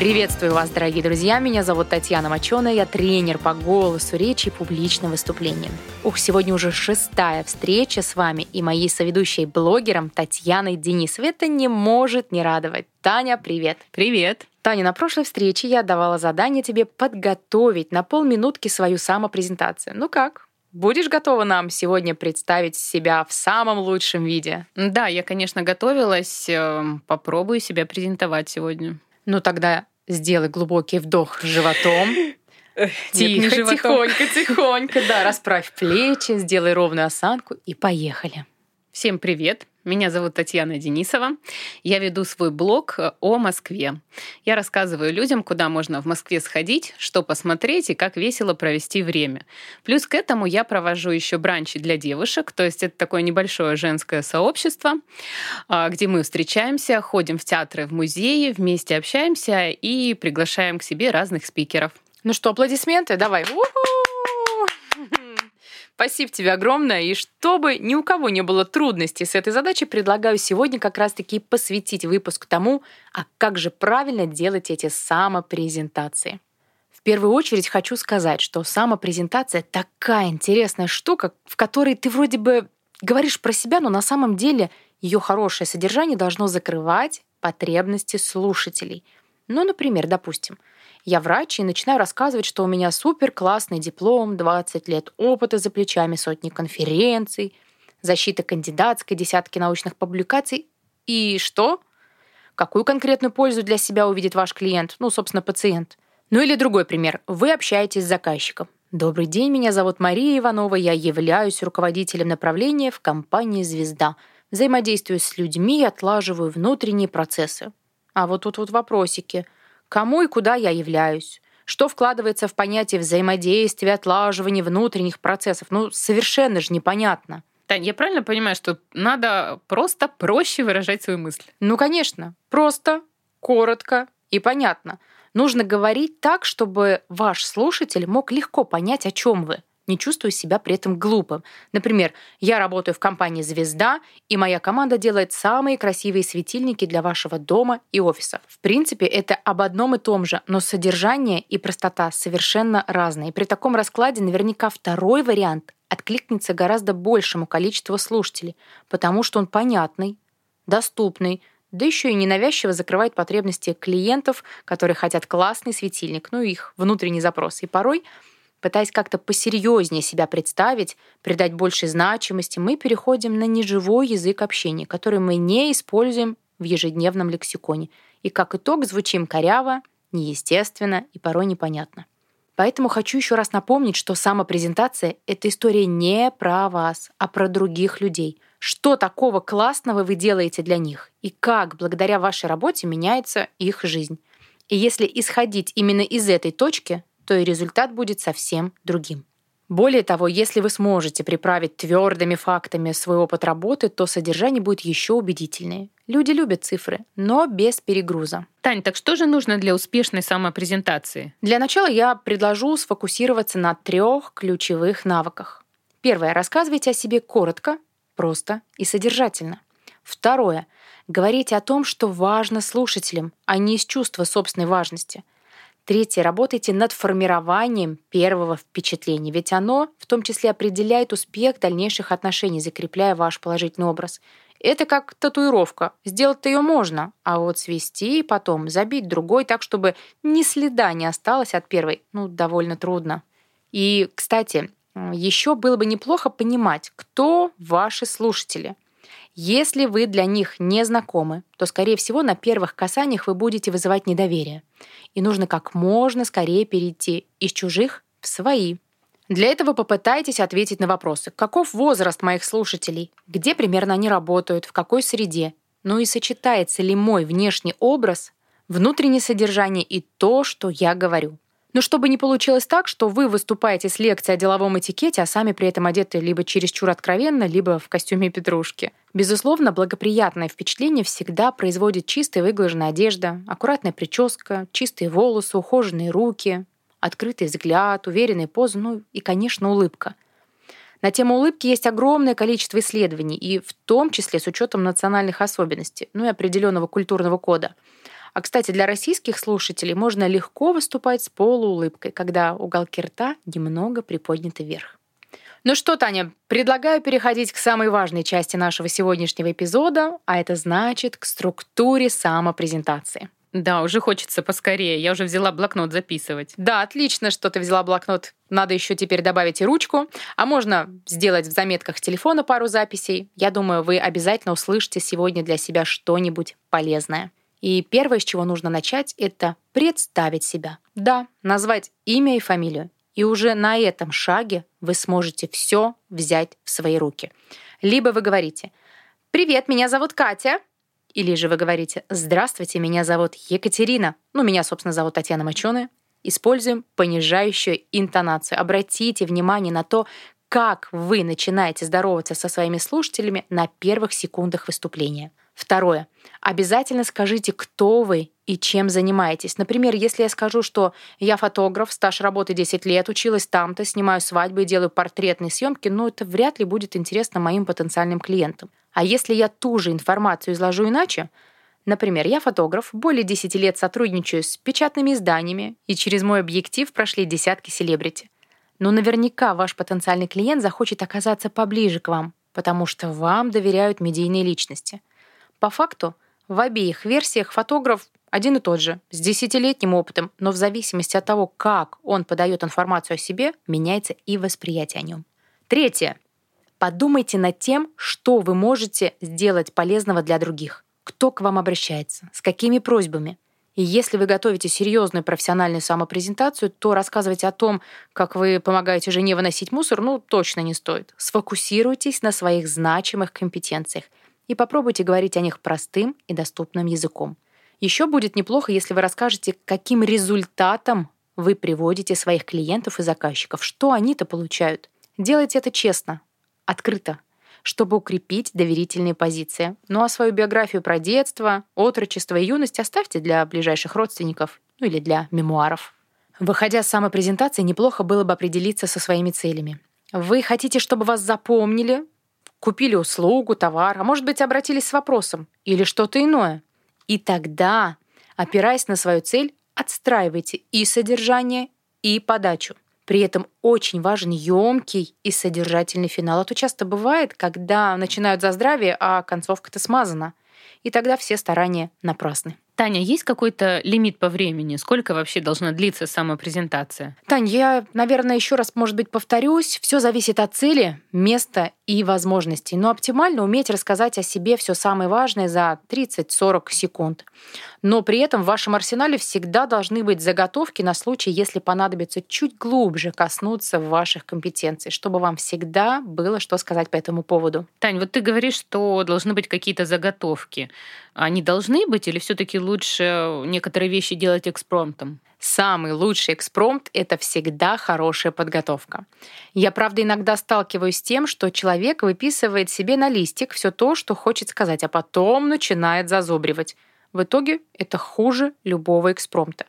Приветствую вас, дорогие друзья. Меня зовут Татьяна Моченая. Я тренер по голосу, речи и публичным выступлениям. Ух, сегодня уже шестая встреча с вами и моей соведущей блогером Татьяной Денисовой. Это не может не радовать. Таня, привет. Привет. Таня, на прошлой встрече я давала задание тебе подготовить на полминутки свою самопрезентацию. Ну как? Будешь готова нам сегодня представить себя в самом лучшем виде? Да, я, конечно, готовилась. Эм, попробую себя презентовать сегодня. Ну тогда сделай глубокий вдох животом. Тихо, Нет, тихонько, тихонько. Да, расправь плечи, сделай ровную осанку и поехали. Всем привет! Меня зовут Татьяна Денисова. Я веду свой блог о Москве. Я рассказываю людям, куда можно в Москве сходить, что посмотреть и как весело провести время. Плюс к этому я провожу еще бранчи для девушек, то есть это такое небольшое женское сообщество, а, где мы встречаемся, ходим в театры, в музеи, вместе общаемся и приглашаем к себе разных спикеров. Ну что, аплодисменты? Давай. У-ху! Спасибо тебе огромное. И чтобы ни у кого не было трудностей с этой задачей, предлагаю сегодня как раз-таки посвятить выпуск тому, а как же правильно делать эти самопрезентации. В первую очередь хочу сказать, что самопрезентация такая интересная штука, в которой ты вроде бы говоришь про себя, но на самом деле ее хорошее содержание должно закрывать потребности слушателей. Ну, например, допустим, я врач и начинаю рассказывать, что у меня супер классный диплом, 20 лет опыта за плечами, сотни конференций, защита кандидатской, десятки научных публикаций. И что? Какую конкретную пользу для себя увидит ваш клиент? Ну, собственно, пациент. Ну или другой пример. Вы общаетесь с заказчиком. Добрый день, меня зовут Мария Иванова, я являюсь руководителем направления в компании «Звезда». Взаимодействую с людьми и отлаживаю внутренние процессы. А вот тут вот вопросики – Кому и куда я являюсь? Что вкладывается в понятие взаимодействия, отлаживания внутренних процессов? Ну, совершенно же непонятно. Тань, я правильно понимаю, что надо просто проще выражать свои мысли? Ну, конечно. Просто, коротко и понятно. Нужно говорить так, чтобы ваш слушатель мог легко понять, о чем вы не чувствуя себя при этом глупым. Например, я работаю в компании «Звезда», и моя команда делает самые красивые светильники для вашего дома и офиса. В принципе, это об одном и том же, но содержание и простота совершенно разные. При таком раскладе наверняка второй вариант откликнется гораздо большему количеству слушателей, потому что он понятный, доступный, да еще и ненавязчиво закрывает потребности клиентов, которые хотят классный светильник, ну их внутренний запрос. И порой Пытаясь как-то посерьезнее себя представить, придать большей значимости, мы переходим на неживой язык общения, который мы не используем в ежедневном лексиконе. И как итог звучим коряво, неестественно и порой непонятно. Поэтому хочу еще раз напомнить, что самопрезентация — это история не про вас, а про других людей. Что такого классного вы делаете для них? И как благодаря вашей работе меняется их жизнь? И если исходить именно из этой точки, то и результат будет совсем другим. Более того, если вы сможете приправить твердыми фактами свой опыт работы, то содержание будет еще убедительнее. Люди любят цифры, но без перегруза. Тань, так что же нужно для успешной самопрезентации? Для начала я предложу сфокусироваться на трех ключевых навыках. Первое. Рассказывайте о себе коротко, просто и содержательно. Второе. Говорите о том, что важно слушателям, а не из чувства собственной важности – Третье. Работайте над формированием первого впечатления, ведь оно в том числе определяет успех дальнейших отношений, закрепляя ваш положительный образ. Это как татуировка. Сделать-то ее можно, а вот свести и потом забить другой так, чтобы ни следа не осталось от первой, ну, довольно трудно. И, кстати, еще было бы неплохо понимать, кто ваши слушатели – если вы для них не знакомы, то, скорее всего, на первых касаниях вы будете вызывать недоверие. И нужно как можно скорее перейти из чужих в свои. Для этого попытайтесь ответить на вопросы. Каков возраст моих слушателей? Где примерно они работают? В какой среде? Ну и сочетается ли мой внешний образ, внутреннее содержание и то, что я говорю? Но чтобы не получилось так, что вы выступаете с лекцией о деловом этикете, а сами при этом одеты либо чересчур откровенно, либо в костюме петрушки. Безусловно, благоприятное впечатление всегда производит чистая выглаженная одежда, аккуратная прическа, чистые волосы, ухоженные руки, открытый взгляд, уверенная поза, ну и, конечно, улыбка. На тему улыбки есть огромное количество исследований, и в том числе с учетом национальных особенностей, ну и определенного культурного кода – А, кстати, для российских слушателей можно легко выступать с полуулыбкой, когда уголки рта немного приподняты вверх. Ну что, Таня, предлагаю переходить к самой важной части нашего сегодняшнего эпизода, а это значит к структуре самопрезентации. Да, уже хочется поскорее. Я уже взяла блокнот записывать. Да, отлично, что ты взяла блокнот. Надо еще теперь добавить и ручку. А можно сделать в заметках телефона пару записей. Я думаю, вы обязательно услышите сегодня для себя что-нибудь полезное. И первое, с чего нужно начать, это представить себя. Да, назвать имя и фамилию. И уже на этом шаге вы сможете все взять в свои руки. Либо вы говорите «Привет, меня зовут Катя», или же вы говорите «Здравствуйте, меня зовут Екатерина». Ну, меня, собственно, зовут Татьяна Моченая. Используем понижающую интонацию. Обратите внимание на то, как вы начинаете здороваться со своими слушателями на первых секундах выступления. Второе. Обязательно скажите, кто вы и чем занимаетесь. Например, если я скажу, что я фотограф, стаж работы 10 лет, училась там-то, снимаю свадьбы и делаю портретные съемки, ну это вряд ли будет интересно моим потенциальным клиентам. А если я ту же информацию изложу иначе, например, я фотограф, более 10 лет сотрудничаю с печатными изданиями, и через мой объектив прошли десятки селебрити. Но наверняка ваш потенциальный клиент захочет оказаться поближе к вам, потому что вам доверяют медийные личности. По факту, в обеих версиях фотограф один и тот же, с десятилетним опытом, но в зависимости от того, как он подает информацию о себе, меняется и восприятие о нем. Третье. Подумайте над тем, что вы можете сделать полезного для других. Кто к вам обращается, с какими просьбами. И если вы готовите серьезную профессиональную самопрезентацию, то рассказывать о том, как вы помогаете жене выносить мусор, ну, точно не стоит. Сфокусируйтесь на своих значимых компетенциях и попробуйте говорить о них простым и доступным языком. Еще будет неплохо, если вы расскажете, каким результатом вы приводите своих клиентов и заказчиков, что они-то получают. Делайте это честно, открыто, чтобы укрепить доверительные позиции. Ну а свою биографию про детство, отрочество и юность оставьте для ближайших родственников, ну или для мемуаров. Выходя с самопрезентации, неплохо было бы определиться со своими целями. Вы хотите, чтобы вас запомнили, купили услугу, товар, а может быть, обратились с вопросом или что-то иное. И тогда, опираясь на свою цель, отстраивайте и содержание, и подачу. При этом очень важен емкий и содержательный финал. А то часто бывает, когда начинают за здравие, а концовка-то смазана. И тогда все старания напрасны. Таня, есть какой-то лимит по времени? Сколько вообще должна длиться самопрезентация? Тань, я, наверное, еще раз, может быть, повторюсь. Все зависит от цели, места и возможностей. Но оптимально уметь рассказать о себе все самое важное за 30-40 секунд. Но при этом в вашем арсенале всегда должны быть заготовки на случай, если понадобится чуть глубже коснуться ваших компетенций, чтобы вам всегда было что сказать по этому поводу. Тань, вот ты говоришь, что должны быть какие-то заготовки. Они должны быть или все-таки лучше некоторые вещи делать экспромтом? Самый лучший экспромт — это всегда хорошая подготовка. Я, правда, иногда сталкиваюсь с тем, что человек выписывает себе на листик все то, что хочет сказать, а потом начинает зазубривать. В итоге это хуже любого экспромта.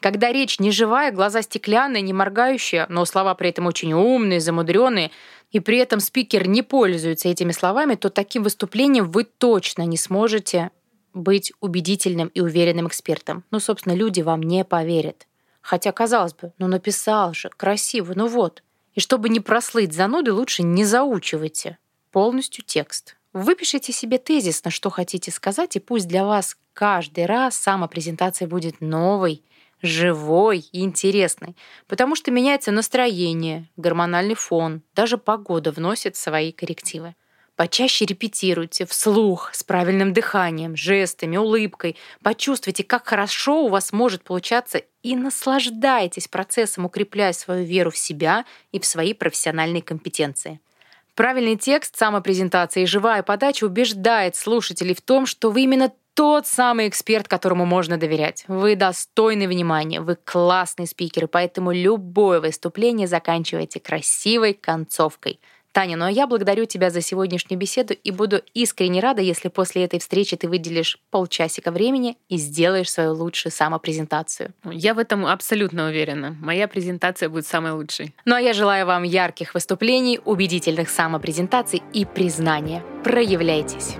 Когда речь не живая, глаза стеклянные, не моргающие, но слова при этом очень умные, замудренные, и при этом спикер не пользуется этими словами, то таким выступлением вы точно не сможете быть убедительным и уверенным экспертом. Ну, собственно, люди вам не поверят. Хотя, казалось бы, ну написал же, красиво, ну вот. И чтобы не прослыть зануды, лучше не заучивайте полностью текст. Выпишите себе тезис, на что хотите сказать, и пусть для вас каждый раз самопрезентация будет новой, живой и интересной, потому что меняется настроение, гормональный фон, даже погода вносит свои коррективы. Почаще репетируйте вслух, с правильным дыханием, жестами, улыбкой. Почувствуйте, как хорошо у вас может получаться и наслаждайтесь процессом, укрепляя свою веру в себя и в свои профессиональные компетенции. Правильный текст, самопрезентация и живая подача убеждает слушателей в том, что вы именно тот самый эксперт, которому можно доверять. Вы достойны внимания, вы классный спикер, поэтому любое выступление заканчивайте красивой концовкой – Таня, ну а я благодарю тебя за сегодняшнюю беседу и буду искренне рада, если после этой встречи ты выделишь полчасика времени и сделаешь свою лучшую самопрезентацию. Я в этом абсолютно уверена. Моя презентация будет самой лучшей. Ну а я желаю вам ярких выступлений, убедительных самопрезентаций и признания. Проявляйтесь.